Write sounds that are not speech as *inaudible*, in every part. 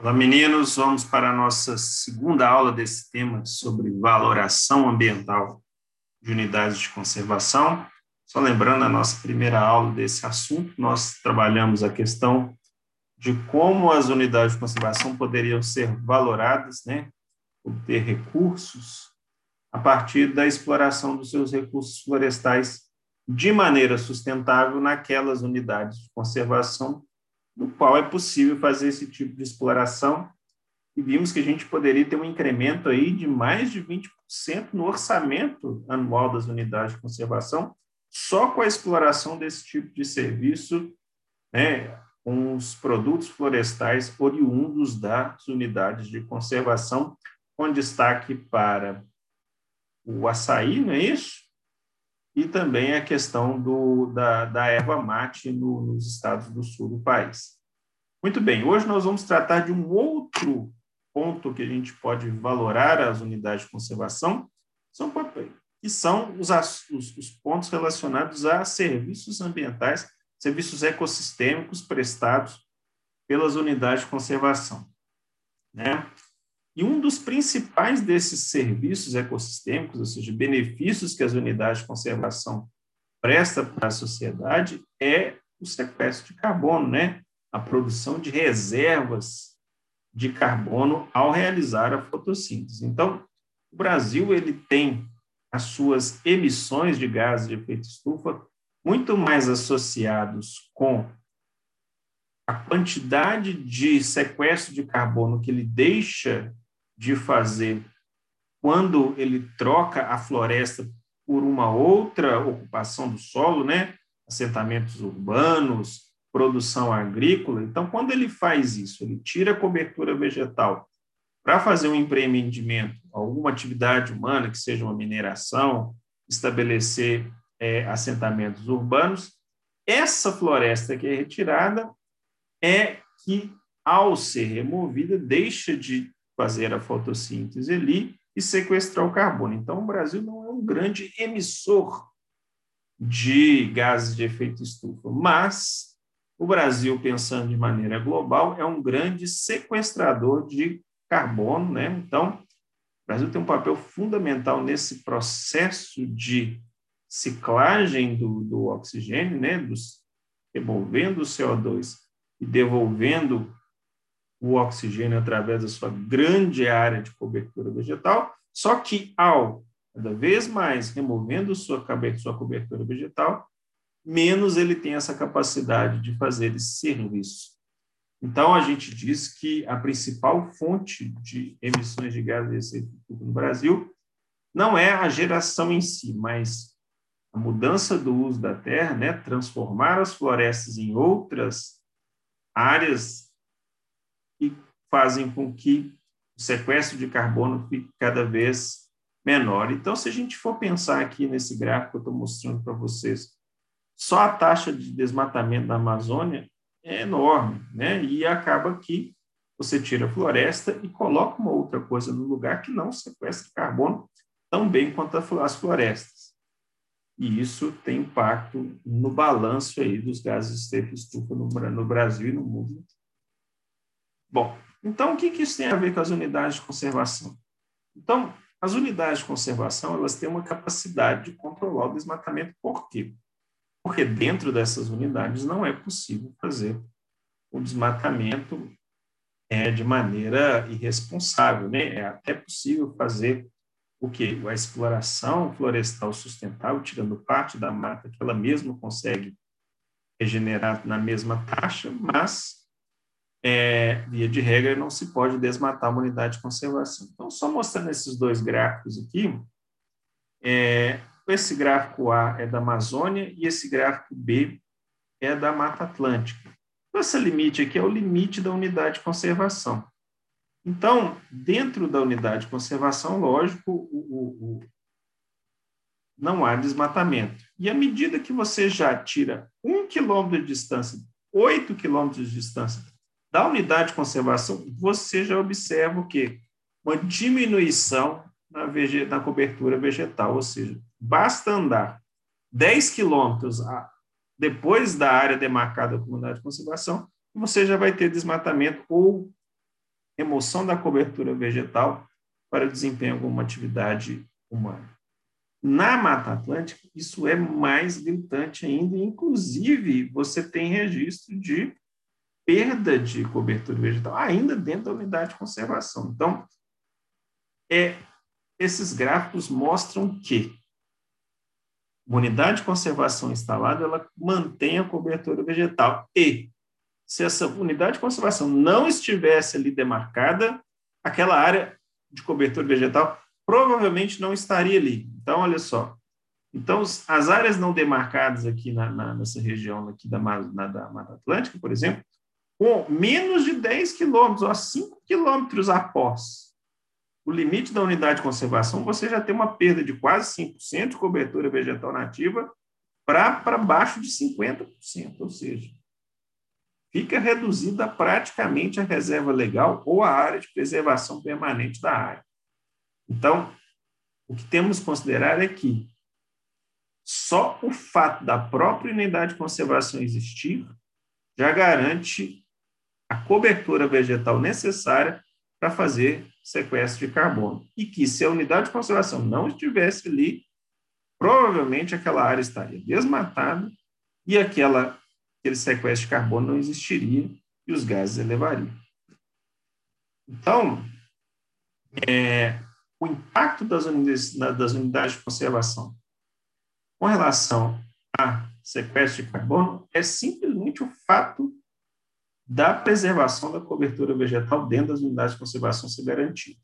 Olá, meninos. Vamos para a nossa segunda aula desse tema sobre valoração ambiental de unidades de conservação. Só lembrando a nossa primeira aula desse assunto, nós trabalhamos a questão de como as unidades de conservação poderiam ser valoradas, né, obter recursos a partir da exploração dos seus recursos florestais de maneira sustentável naquelas unidades de conservação no qual é possível fazer esse tipo de exploração, e vimos que a gente poderia ter um incremento aí de mais de 20% no orçamento anual das unidades de conservação, só com a exploração desse tipo de serviço, né, com os produtos florestais oriundos das unidades de conservação, com destaque para o açaí, não é isso? E também a questão do, da, da erva mate no, nos estados do sul do país. Muito bem, hoje nós vamos tratar de um outro ponto que a gente pode valorar as unidades de conservação, são, que são os, os, os pontos relacionados a serviços ambientais, serviços ecossistêmicos prestados pelas unidades de conservação. Né? E um dos principais desses serviços ecossistêmicos, ou seja, benefícios que as unidades de conservação prestam para a sociedade, é o sequestro de carbono, né? a produção de reservas de carbono ao realizar a fotossíntese. Então, o Brasil ele tem as suas emissões de gases de efeito estufa muito mais associados com a quantidade de sequestro de carbono que ele deixa de fazer quando ele troca a floresta por uma outra ocupação do solo, né? Assentamentos urbanos, produção agrícola. Então, quando ele faz isso, ele tira a cobertura vegetal para fazer um empreendimento, alguma atividade humana, que seja uma mineração, estabelecer é, assentamentos urbanos, essa floresta que é retirada é que, ao ser removida, deixa de fazer a fotossíntese ali e sequestrar o carbono. Então, o Brasil não é um grande emissor de gases de efeito estufa, mas o Brasil, pensando de maneira global, é um grande sequestrador de carbono, né? Então, o Brasil tem um papel fundamental nesse processo de ciclagem do, do oxigênio, né? Dos, removendo o CO2 e devolvendo o oxigênio através da sua grande área de cobertura vegetal, só que ao cada vez mais removendo sua, sua cobertura vegetal, menos ele tem essa capacidade de fazer esse serviço. Então, a gente diz que a principal fonte de emissões de gases de efeito no Brasil não é a geração em si, mas a mudança do uso da terra, né, transformar as florestas em outras áreas e fazem com que o sequestro de carbono fique cada vez menor. Então, se a gente for pensar aqui nesse gráfico que eu estou mostrando para vocês, só a taxa de desmatamento da Amazônia é enorme, né? E acaba que você tira a floresta e coloca uma outra coisa no lugar que não sequestra carbono tão bem quanto as florestas. E isso tem impacto no balanço aí dos gases de estufa no Brasil e no mundo Bom, então o que, que isso tem a ver com as unidades de conservação? Então, as unidades de conservação elas têm uma capacidade de controlar o desmatamento. Por quê? Porque dentro dessas unidades não é possível fazer o desmatamento é, de maneira irresponsável. Né? É até possível fazer o que? A exploração florestal sustentável, tirando parte da mata que ela mesma consegue regenerar na mesma taxa, mas é, via de regra, não se pode desmatar uma unidade de conservação. Então, só mostrando esses dois gráficos aqui, é, esse gráfico A é da Amazônia e esse gráfico B é da Mata Atlântica. Então, esse limite aqui é o limite da unidade de conservação. Então, dentro da unidade de conservação, lógico, o, o, o, não há desmatamento. E à medida que você já tira um quilômetro de distância, oito quilômetros de distância da unidade de conservação, você já observa o quê? Uma diminuição na, na cobertura vegetal, ou seja, basta andar 10 quilômetros depois da área demarcada como unidade de conservação, você já vai ter desmatamento ou remoção da cobertura vegetal para o desempenho de alguma atividade humana. Na Mata Atlântica, isso é mais gritante ainda, inclusive você tem registro de perda de cobertura vegetal ainda dentro da unidade de conservação. Então, é, esses gráficos mostram que uma unidade de conservação instalada, ela mantém a cobertura vegetal. E, se essa unidade de conservação não estivesse ali demarcada, aquela área de cobertura vegetal provavelmente não estaria ali. Então, olha só. Então, as áreas não demarcadas aqui na, na, nessa região aqui da, na, da Mata Atlântica, por exemplo, com menos de 10 quilômetros, ou 5 quilômetros após o limite da unidade de conservação, você já tem uma perda de quase 5% de cobertura vegetal nativa para baixo de 50%, ou seja, fica reduzida praticamente a reserva legal ou a área de preservação permanente da área. Então, o que temos que considerar é que só o fato da própria unidade de conservação existir já garante a cobertura vegetal necessária para fazer sequestro de carbono. E que se a unidade de conservação não estivesse ali, provavelmente aquela área estaria desmatada e aquela, aquele sequestro de carbono não existiria e os gases elevariam. Então, é, o impacto das unidades, das unidades de conservação com relação a sequestro de carbono é simplesmente o fato da preservação da cobertura vegetal dentro das unidades de conservação ser garantido.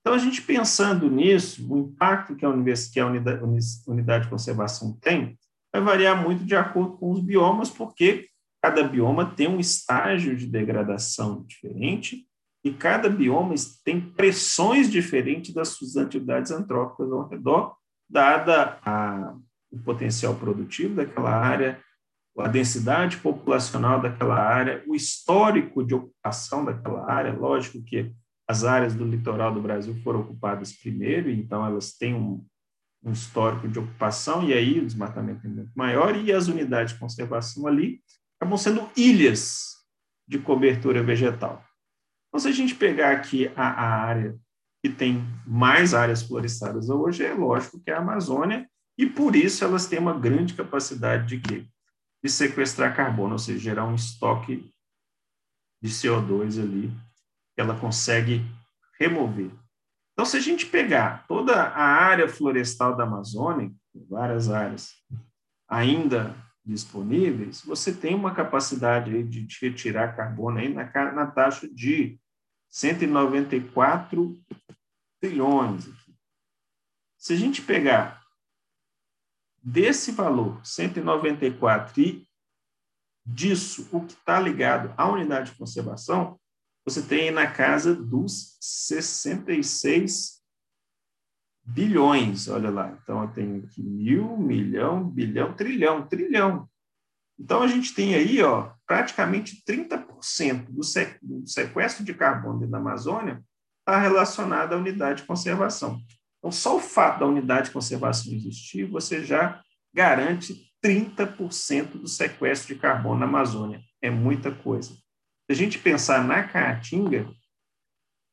Então, a gente pensando nisso, o impacto que a, que a unidade de conservação tem vai variar muito de acordo com os biomas, porque cada bioma tem um estágio de degradação diferente e cada bioma tem pressões diferentes das suas atividades antrópicas ao redor, dada a, o potencial produtivo daquela área, a densidade populacional daquela área, o histórico de ocupação daquela área. Lógico que as áreas do litoral do Brasil foram ocupadas primeiro, então elas têm um, um histórico de ocupação, e aí o desmatamento é muito maior, e as unidades de conservação ali acabam sendo ilhas de cobertura vegetal. Então, se a gente pegar aqui a, a área que tem mais áreas florestadas hoje, é lógico que é a Amazônia, e por isso elas têm uma grande capacidade de quê? De sequestrar carbono, ou seja, gerar um estoque de CO2 ali, que ela consegue remover. Então, se a gente pegar toda a área florestal da Amazônia, várias áreas ainda disponíveis, você tem uma capacidade de retirar carbono aí na, na taxa de 194 trilhões. Se a gente pegar desse valor, 194, e disso o que está ligado à unidade de conservação, você tem na casa dos 66 bilhões, olha lá. Então, eu tenho aqui mil, milhão, bilhão, trilhão, trilhão. Então, a gente tem aí ó, praticamente 30% do sequestro de carbono da Amazônia está relacionado à unidade de conservação. Então, só o fato da unidade de conservação existir, você já garante 30% do sequestro de carbono na Amazônia. É muita coisa. Se a gente pensar na Caatinga,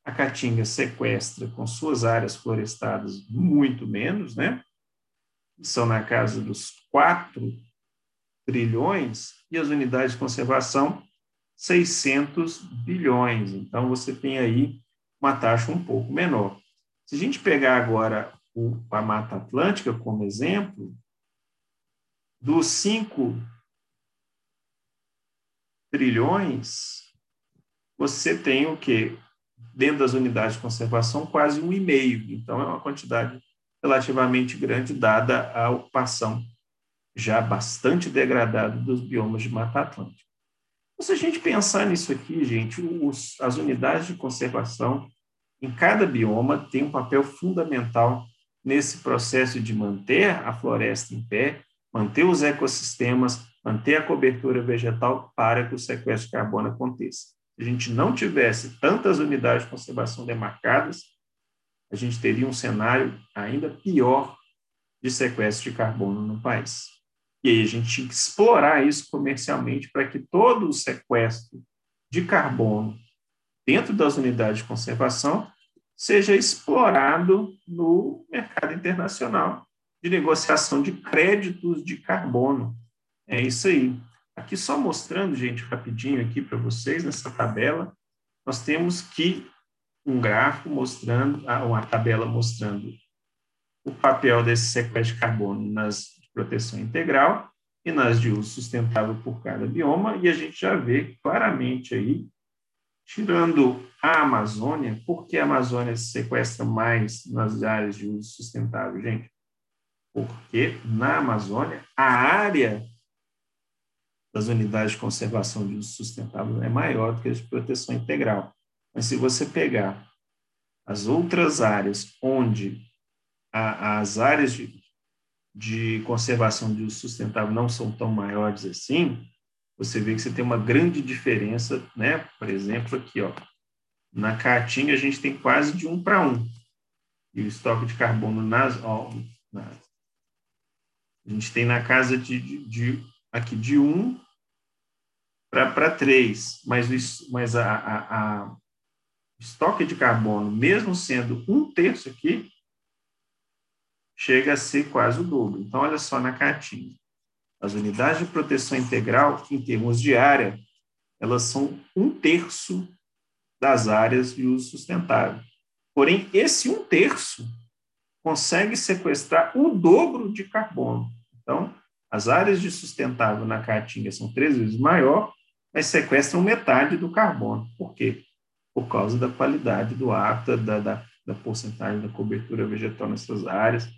a Caatinga sequestra com suas áreas florestadas muito menos, né? São na casa dos 4 trilhões e as unidades de conservação 600 bilhões. Então, você tem aí uma taxa um pouco menor. Se a gente pegar agora o, a Mata Atlântica como exemplo, dos 5 trilhões, você tem o quê? Dentro das unidades de conservação, quase um e meio. Então, é uma quantidade relativamente grande, dada a ocupação já bastante degradado dos biomas de Mata Atlântica. Então, se a gente pensar nisso aqui, gente, os, as unidades de conservação em cada bioma têm um papel fundamental nesse processo de manter a floresta em pé, manter os ecossistemas, manter a cobertura vegetal para que o sequestro de carbono aconteça. A gente não tivesse tantas unidades de conservação demarcadas, a gente teria um cenário ainda pior de sequestro de carbono no país. E aí a gente tinha que explorar isso comercialmente para que todo o sequestro de carbono dentro das unidades de conservação seja explorado no mercado internacional de negociação de créditos de carbono. É isso aí. Aqui só mostrando, gente, rapidinho aqui para vocês, nessa tabela, nós temos que um gráfico mostrando, ah, uma tabela mostrando o papel desse sequestro de carbono nas de proteção integral e nas de uso sustentável por cada bioma, e a gente já vê claramente aí, tirando a Amazônia, por que a Amazônia se sequestra mais nas áreas de uso sustentável, gente? Porque na Amazônia, a área das unidades de conservação de uso sustentável é maior do que a de proteção integral. Mas se você pegar as outras áreas onde a, as áreas de, de conservação de uso sustentável não são tão maiores assim, você vê que você tem uma grande diferença, né? Por exemplo, aqui, ó, na Caatinga a gente tem quase de um para um. E o estoque de carbono nas, ó, a gente tem na casa de, de, de aqui de um para três, mas, mas a, a, a estoque de carbono, mesmo sendo um terço aqui, chega a ser quase o dobro. Então, olha só na cartinha. As unidades de proteção integral, em termos de área, elas são um terço das áreas de uso sustentável. Porém, esse um terço consegue sequestrar o dobro de carbono. Então, as áreas de sustentável na caatinga são três vezes maior, mas sequestram metade do carbono. Por quê? Por causa da qualidade do ar, da, da, da porcentagem da cobertura vegetal nessas áreas,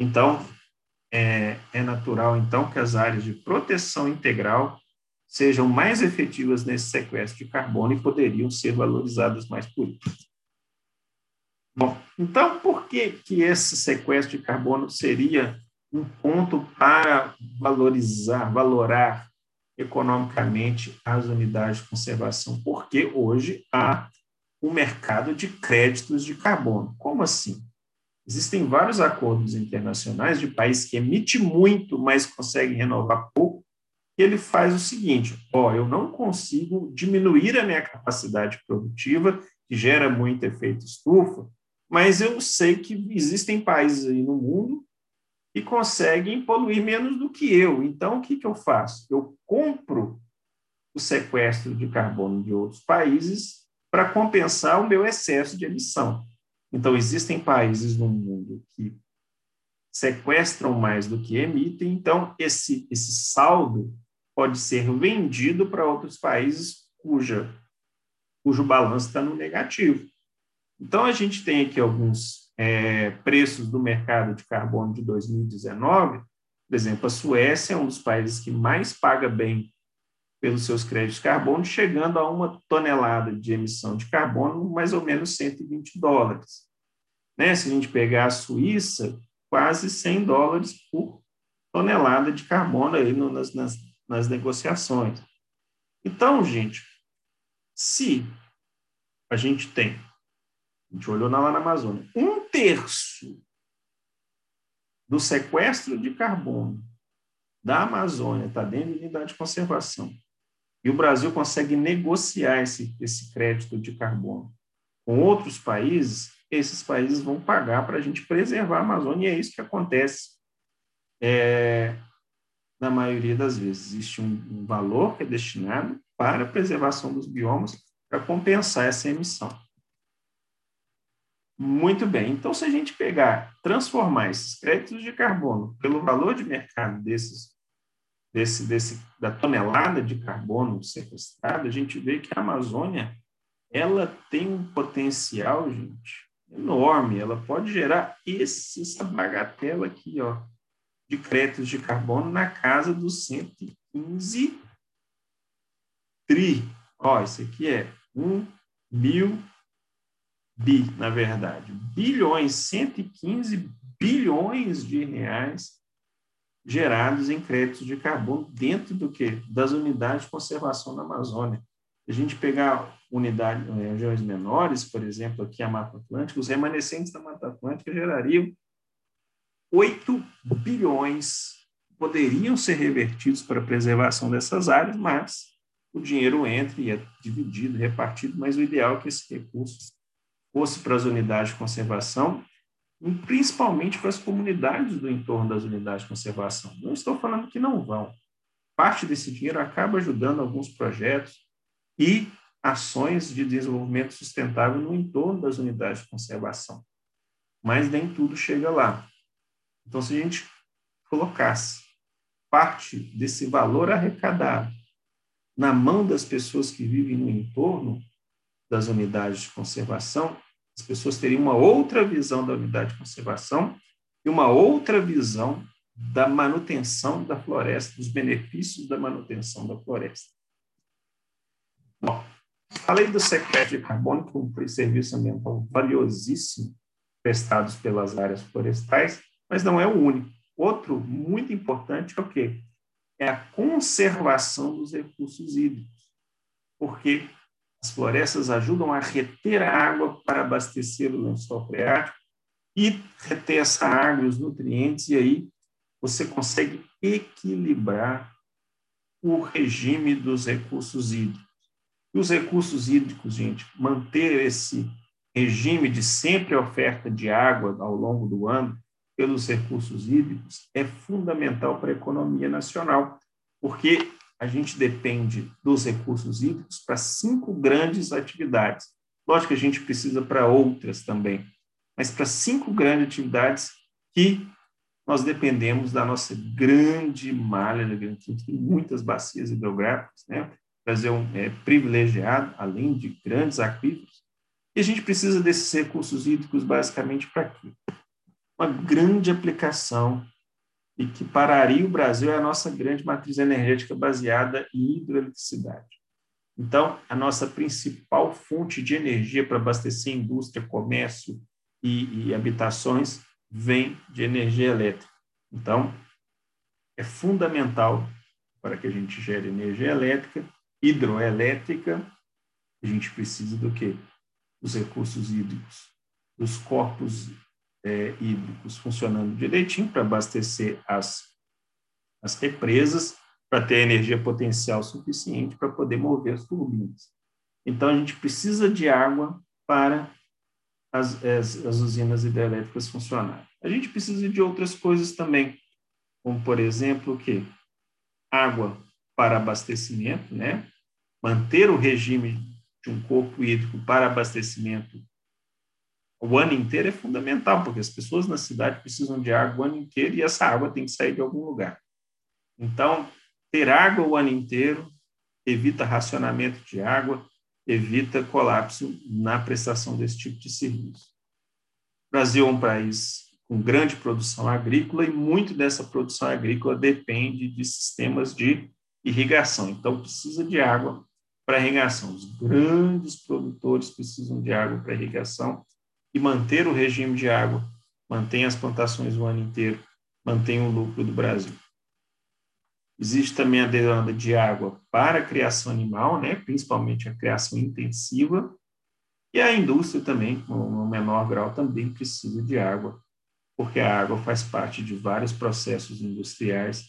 então, é, é natural, então, que as áreas de proteção integral sejam mais efetivas nesse sequestro de carbono e poderiam ser valorizadas mais por isso. Bom, então, por que, que esse sequestro de carbono seria um ponto para valorizar, valorar economicamente as unidades de conservação? Porque hoje há um mercado de créditos de carbono. Como assim? Existem vários acordos internacionais de países que emitem muito, mas conseguem renovar pouco, e ele faz o seguinte: ó, eu não consigo diminuir a minha capacidade produtiva, que gera muito efeito estufa, mas eu sei que existem países aí no mundo que conseguem poluir menos do que eu. Então, o que, que eu faço? Eu compro o sequestro de carbono de outros países para compensar o meu excesso de emissão. Então, existem países no mundo que sequestram mais do que emitem, então, esse, esse saldo pode ser vendido para outros países cuja, cujo balanço está no negativo. Então, a gente tem aqui alguns é, preços do mercado de carbono de 2019. Por exemplo, a Suécia é um dos países que mais paga bem pelos seus créditos de carbono, chegando a uma tonelada de emissão de carbono, mais ou menos 120 dólares. Né? Se a gente pegar a Suíça, quase 100 dólares por tonelada de carbono aí no, nas, nas, nas negociações. Então, gente, se a gente tem, a gente olhou lá na Amazônia, um terço do sequestro de carbono da Amazônia está dentro de unidade de conservação e o Brasil consegue negociar esse, esse crédito de carbono com outros países, esses países vão pagar para a gente preservar a Amazônia, e é isso que acontece é, na maioria das vezes. Existe um, um valor que é destinado para a preservação dos biomas para compensar essa emissão. Muito bem. Então, se a gente pegar, transformar esses créditos de carbono pelo valor de mercado desses desse, desse, da tonelada de carbono sequestrado, a gente vê que a Amazônia ela tem um potencial, gente, enorme. Ela pode gerar esse, essa bagatela aqui, ó, de créditos de carbono na casa dos 115 tri. Ó, isso aqui é um mil bi, na verdade. Bilhões, 115 bilhões de reais gerados em créditos de carbono dentro do que? Das unidades de conservação na Amazônia. Se a gente pegar unidades, eh, regiões menores, por exemplo, aqui a Mata Atlântica, os remanescentes da Mata Atlântica gerariam 8 bilhões, poderiam ser revertidos para a preservação dessas áreas, mas o dinheiro entra e é dividido, repartido, mas o ideal é que esse recurso fosse para as unidades de conservação e principalmente para as comunidades do entorno das unidades de conservação. Não estou falando que não vão. Parte desse dinheiro acaba ajudando alguns projetos e ações de desenvolvimento sustentável no entorno das unidades de conservação. Mas nem tudo chega lá. Então, se a gente colocasse parte desse valor arrecadado na mão das pessoas que vivem no entorno das unidades de conservação, as pessoas teriam uma outra visão da unidade de conservação e uma outra visão da manutenção da floresta, dos benefícios da manutenção da floresta. Bom, falei do sequestro de carbono, que é um serviço ambiental valiosíssimo prestados pelas áreas florestais, mas não é o único. Outro muito importante é o quê? É a conservação dos recursos hídricos, porque as florestas ajudam a reter a água para abastecer o lençol freático e reter essa água e os nutrientes, e aí você consegue equilibrar o regime dos recursos hídricos. E os recursos hídricos, gente, manter esse regime de sempre oferta de água ao longo do ano pelos recursos hídricos é fundamental para a economia nacional, porque a gente depende dos recursos hídricos para cinco grandes atividades. Lógico que a gente precisa para outras também, mas para cinco grandes atividades que nós dependemos da nossa grande malha, que tem muitas bacias hidrográficas, né? Brasil é privilegiado, além de grandes aquíferos, e a gente precisa desses recursos hídricos basicamente para quê? Uma grande aplicação e que pararia o Brasil é a nossa grande matriz energética baseada em hidroeletricidade. Então, a nossa principal fonte de energia para abastecer indústria, comércio e, e habitações vem de energia elétrica. Então, é fundamental para que a gente gere energia elétrica, hidroelétrica, a gente precisa do quê? Os recursos hídricos, dos corpos é, hídricos funcionando direitinho para abastecer as, as represas, para ter energia potencial suficiente para poder mover as turbinas. Então, a gente precisa de água para as, as, as usinas hidrelétricas funcionarem. A gente precisa de outras coisas também, como, por exemplo, o quê? Água para abastecimento, né? Manter o regime de um corpo hídrico para abastecimento o ano inteiro é fundamental, porque as pessoas na cidade precisam de água o ano inteiro e essa água tem que sair de algum lugar. Então, ter água o ano inteiro evita racionamento de água, evita colapso na prestação desse tipo de serviço. O Brasil é um país com grande produção agrícola e muito dessa produção agrícola depende de sistemas de irrigação. Então, precisa de água para irrigação. Os grandes produtores precisam de água para irrigação e manter o regime de água, mantém as plantações o ano inteiro, mantém o lucro do Brasil. Existe também a demanda de água para a criação animal, né, principalmente a criação intensiva, e a indústria também, no menor grau, também precisa de água, porque a água faz parte de vários processos industriais,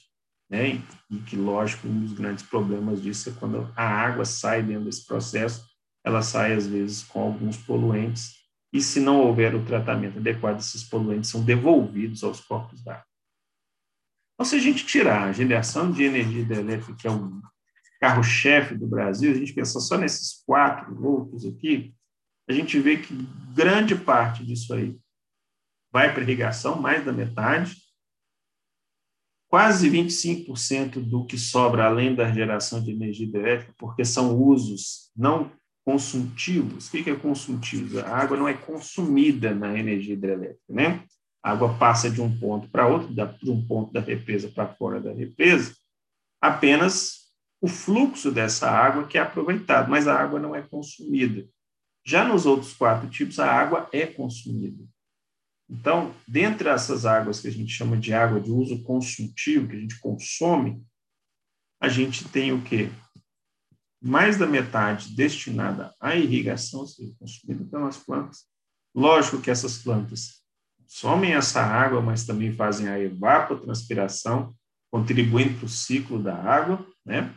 né, e que, lógico, um dos grandes problemas disso é quando a água sai dentro desse processo, ela sai, às vezes, com alguns poluentes, e se não houver o tratamento adequado, esses poluentes são devolvidos aos corpos d'água. Então, se a gente tirar a geração de energia hidrelétrica, que é o carro-chefe do Brasil, a gente pensar só nesses quatro outros aqui, a gente vê que grande parte disso aí vai para irrigação, mais da metade. Quase 25% do que sobra, além da geração de energia hidrelétrica, porque são usos não consumptivos. O que é consumptivo? A água não é consumida na energia hidrelétrica, né? A água passa de um ponto para outro, de um ponto da represa para fora da represa, apenas o fluxo dessa água que é aproveitado, mas a água não é consumida. Já nos outros quatro tipos, a água é consumida. Então, dentre essas águas que a gente chama de água de uso consultivo, que a gente consome, a gente tem o quê? Mais da metade destinada à irrigação, ou seja, consumida pelas plantas. Lógico que essas plantas somem essa água, mas também fazem a evapotranspiração, contribuindo para o ciclo da água, né?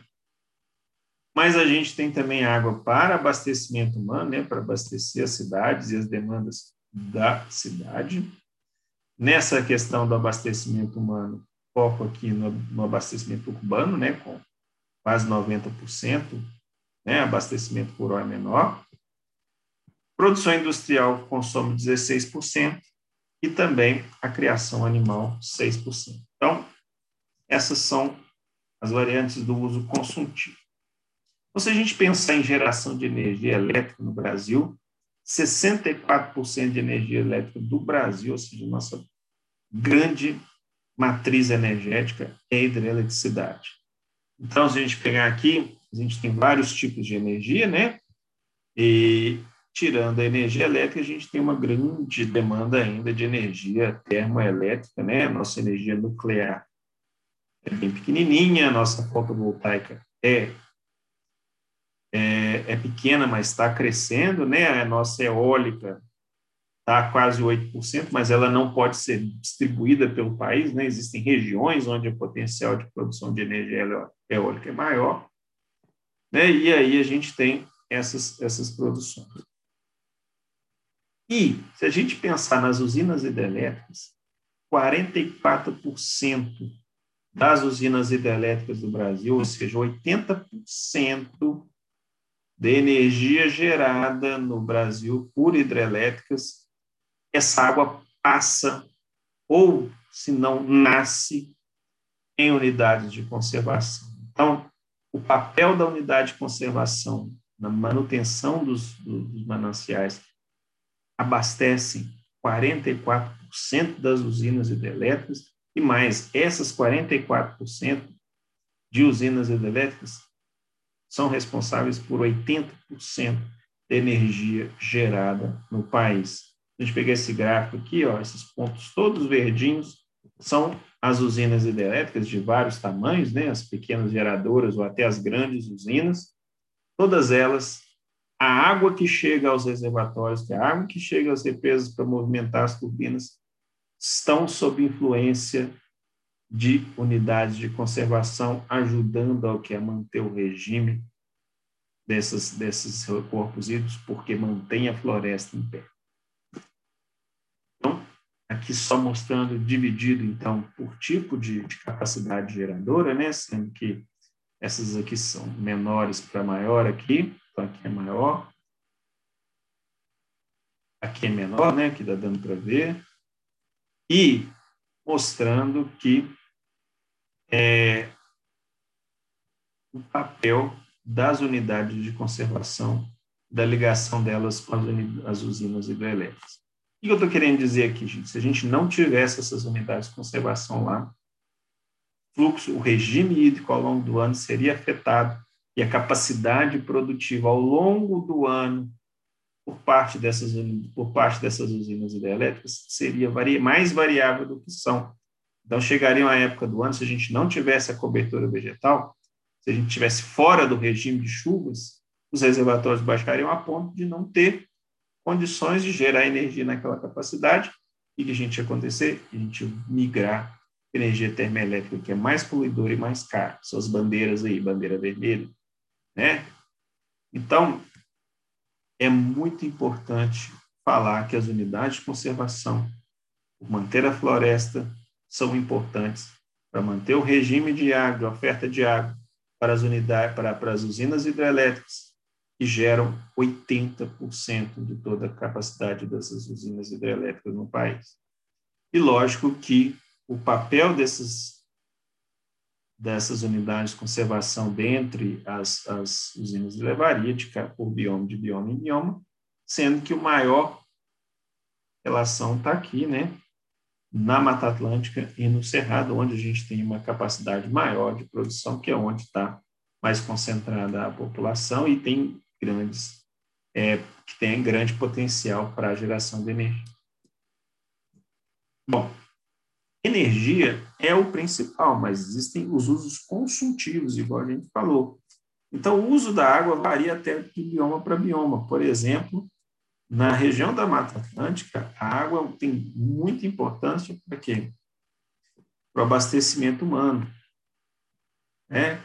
Mas a gente tem também água para abastecimento humano, né, para abastecer as cidades e as demandas da cidade. Nessa questão do abastecimento humano, foco aqui no, no abastecimento urbano, né, com quase 90%, né, abastecimento por hora menor. Produção industrial consome 16% e também a criação animal 6%. Então, essas são as variantes do uso consultivo. Então, se a gente pensar em geração de energia elétrica no Brasil, 64% de energia elétrica do Brasil, ou seja, nossa grande matriz energética é hidroeletricidade. Então, se a gente pegar aqui, a gente tem vários tipos de energia, né? E tirando a energia elétrica, a gente tem uma grande demanda ainda de energia termoelétrica, né? Nossa energia nuclear é bem pequenininha, nossa fotovoltaica é é, é pequena, mas está crescendo, né? A nossa eólica está quase 8%, mas ela não pode ser distribuída pelo país, né? Existem regiões onde o potencial de produção de energia eólica é maior, né? E aí a gente tem essas, essas produções. E, se a gente pensar nas usinas hidrelétricas, 44% das usinas hidrelétricas do Brasil, ou seja, 80% de energia gerada no Brasil por hidrelétricas, essa água passa ou, se não, nasce em unidades de conservação. Então, o papel da unidade de conservação na manutenção dos, dos mananciais abastece 44% das usinas hidrelétricas e mais, essas 44% de usinas hidrelétricas são responsáveis por 80% da energia gerada no país. A gente pegar esse gráfico aqui, ó, esses pontos todos verdinhos são as usinas hidrelétricas de vários tamanhos, né, as pequenas geradoras ou até as grandes usinas, todas elas, a água que chega aos reservatórios, é a água que chega às represas para movimentar as turbinas, estão sob influência de unidades de conservação, ajudando ao que é manter o regime dessas, desses corpos hídricos, porque mantém a floresta em pé. Aqui só mostrando dividido, então, por tipo de, de capacidade geradora, né, sendo que essas aqui são menores para maior aqui, então aqui é maior, aqui é menor, né, que dá dando para ver, e mostrando que é, o papel das unidades de conservação, da ligação delas com as usinas hidrelétricas. O que eu estou querendo dizer aqui, gente? Se a gente não tivesse essas unidades de conservação lá, fluxo, o regime hídrico ao longo do ano seria afetado e a capacidade produtiva ao longo do ano por parte dessas, por parte dessas usinas hidrelétricas seria mais variável do que são. Então, chegaria uma época do ano, se a gente não tivesse a cobertura vegetal, se a gente estivesse fora do regime de chuvas, os reservatórios baixariam a ponto de não ter condições de gerar energia naquela capacidade e que a gente acontecer? A gente migrar energia termoelétrica, que é mais poluidora e mais cara. São as bandeiras aí, bandeira vermelha, né? Então, é muito importante falar que as unidades de conservação, manter a floresta, são importantes para manter o regime de água, de oferta de água para as unidades, para, para as usinas hidrelétricas, que geram 80% de toda a capacidade dessas usinas hidrelétricas no país. E lógico que o papel dessas, dessas unidades de conservação dentre as, as usinas levaria de, por bioma, de bioma em bioma, sendo que o maior relação está aqui, né, na Mata Atlântica e no Cerrado, onde a gente tem uma capacidade maior de produção, que é onde está mais concentrada a população e tem grandes, é, que tem grande potencial para a geração de energia. Bom, energia é o principal, mas existem os usos consultivos, igual a gente falou. Então, o uso da água varia até de bioma para bioma. Por exemplo, na região da Mata Atlântica, a água tem muita importância para quê? Para o abastecimento humano. Né?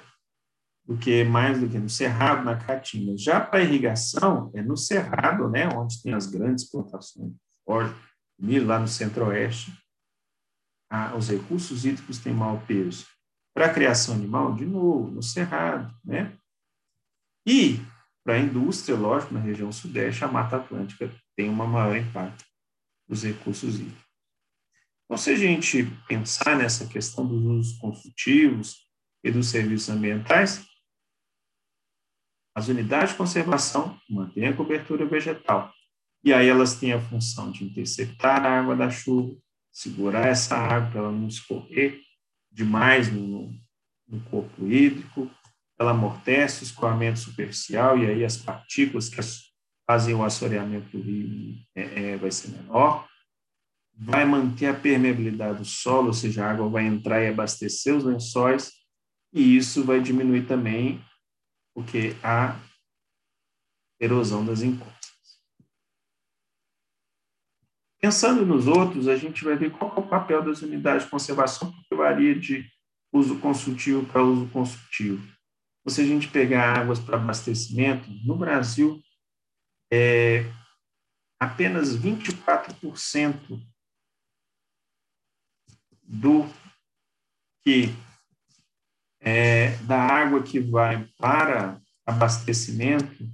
Do que mais do que no cerrado, na caatinga. Já para irrigação, é no cerrado, né, onde tem as grandes plantações, milho, lá no centro-oeste, os recursos hídricos têm mau peso. Para a criação animal, de novo, no cerrado, né? E para a indústria, lógico, na região sudeste, a Mata Atlântica tem uma maior impacto dos recursos hídricos. Então, se a gente pensar nessa questão dos usos construtivos e dos serviços ambientais, as unidades de conservação mantêm a cobertura vegetal. E aí elas têm a função de interceptar a água da chuva, segurar essa água para ela não escorrer demais no, no corpo hídrico, ela amortece o escoamento superficial e aí as partículas que fazem o assoreamento do rio é, é, vai ser menor. Vai manter a permeabilidade do solo, ou seja, a água vai entrar e abastecer os lençóis, e isso vai diminuir também porque a erosão das encostas. Pensando nos outros, a gente vai ver qual é o papel das unidades de conservação, porque varia de uso consultivo para uso construtivo. Ou se a gente pegar águas para abastecimento, no Brasil, é, apenas 24% do que é, da água que vai para abastecimento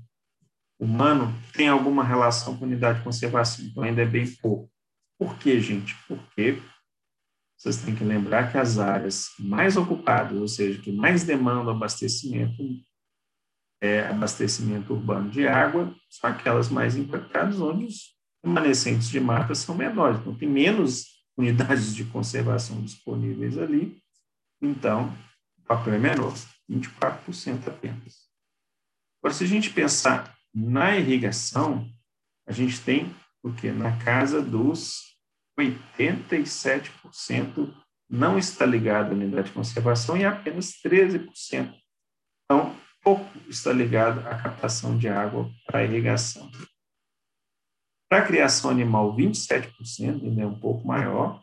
humano tem alguma relação com unidade de conservação, então ainda é bem pouco. Por quê, gente? Porque vocês têm que lembrar que as áreas mais ocupadas, ou seja, que mais demandam abastecimento, é, abastecimento urbano de água, são aquelas mais impactadas, onde os remanescentes de mata são menores, então tem menos *laughs* unidades de conservação disponíveis ali, então papel é menor, 24% apenas. Agora, se a gente pensar na irrigação, a gente tem o que? Na casa dos 87% não está ligado à unidade de conservação e apenas 13%. Então, pouco está ligado à captação de água para irrigação. Para a criação animal, 27%, ainda é um pouco maior.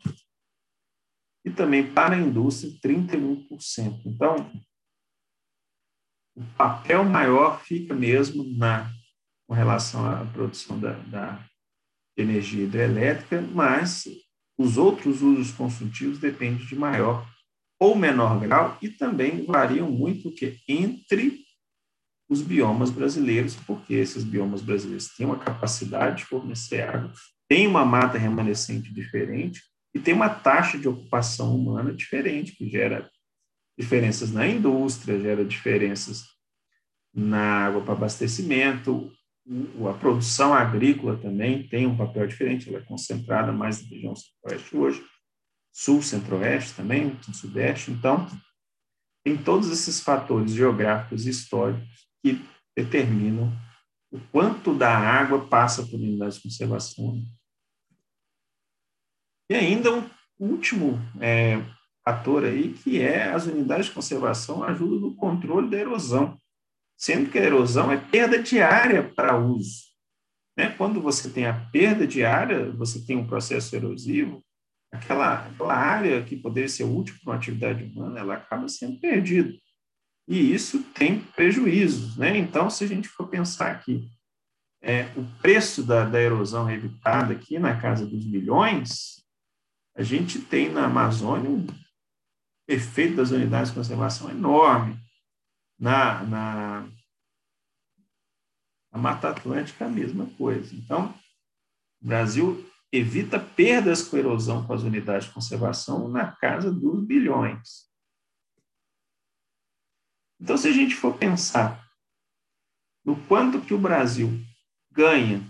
E também para a indústria, 31%. Então, o papel maior fica mesmo na com relação à produção da, da energia hidrelétrica, mas os outros usos construtivos dependem de maior ou menor grau e também variam muito que entre os biomas brasileiros, porque esses biomas brasileiros têm uma capacidade de fornecer água, têm uma mata remanescente diferente e tem uma taxa de ocupação humana diferente, que gera diferenças na indústria, gera diferenças na água para abastecimento, a produção agrícola também tem um papel diferente, ela é concentrada mais na região centro-oeste hoje, sul, centro-oeste também, sudeste. Então, tem todos esses fatores geográficos e históricos que determinam o quanto da água passa por unidades de conservação. E ainda um último é, fator aí, que é as unidades de conservação ajudam no controle da erosão sendo que a erosão é perda diária para uso. Né? Quando você tem a perda diária, você tem um processo erosivo, aquela, aquela área que poderia ser útil para uma atividade humana, ela acaba sendo perdida. E isso tem prejuízos. Né? Então, se a gente for pensar aqui, é, o preço da, da erosão evitada aqui na casa dos milhões, a gente tem na Amazônia um efeito das unidades de conservação enorme na, na, na Mata Atlântica, a mesma coisa. Então, o Brasil evita perdas com erosão com as unidades de conservação na casa dos bilhões. Então, se a gente for pensar no quanto que o Brasil ganha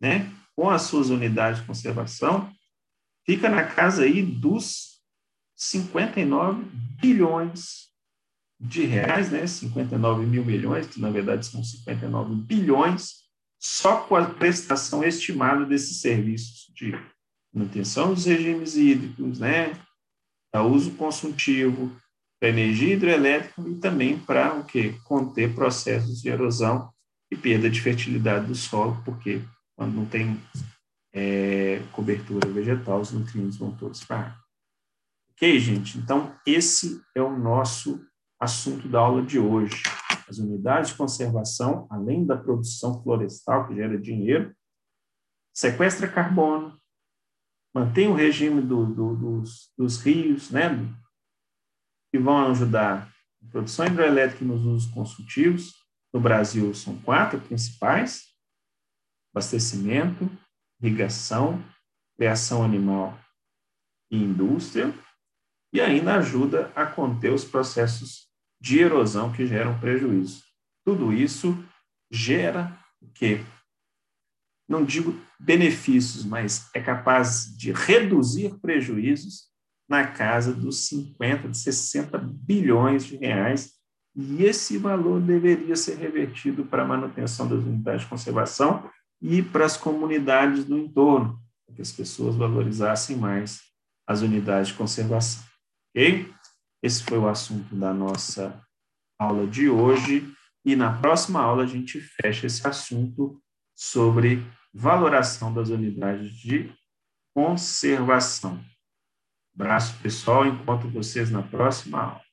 né, com as suas unidades de conservação, fica na casa aí dos 59 bilhões de reais, né, 59 mil milhões, que na verdade são 59 bilhões, só com a prestação estimada desses serviços de manutenção dos regimes hídricos, né, para uso consultivo, para energia hidrelétrica e também para o que conter processos de erosão e perda de fertilidade do solo, porque quando não tem é, cobertura vegetal, os nutrientes vão todos para a água. Ok, gente? Então, esse é o nosso assunto da aula de hoje. As unidades de conservação, além da produção florestal, que gera dinheiro, sequestra carbono, mantém o regime do, do, dos, dos, rios, né, que vão ajudar a produção hidrelétrica nos usos consultivos. No Brasil, são quatro principais: abastecimento, irrigação, criação animal e indústria, e ainda ajuda a conter os processos de erosão que geram prejuízo. Tudo isso gera o quê? Não digo benefícios, mas é capaz de reduzir prejuízos na casa dos 50, de 60 bilhões de reais, e esse valor deveria ser revertido para a manutenção das unidades de conservação e para as comunidades do entorno, para que as pessoas valorizassem mais as unidades de conservação. Ok? Esse foi o assunto da nossa aula de hoje, e na próxima aula a gente fecha esse assunto sobre valoração das unidades de conservação. Abraço, pessoal. Encontro vocês na próxima aula.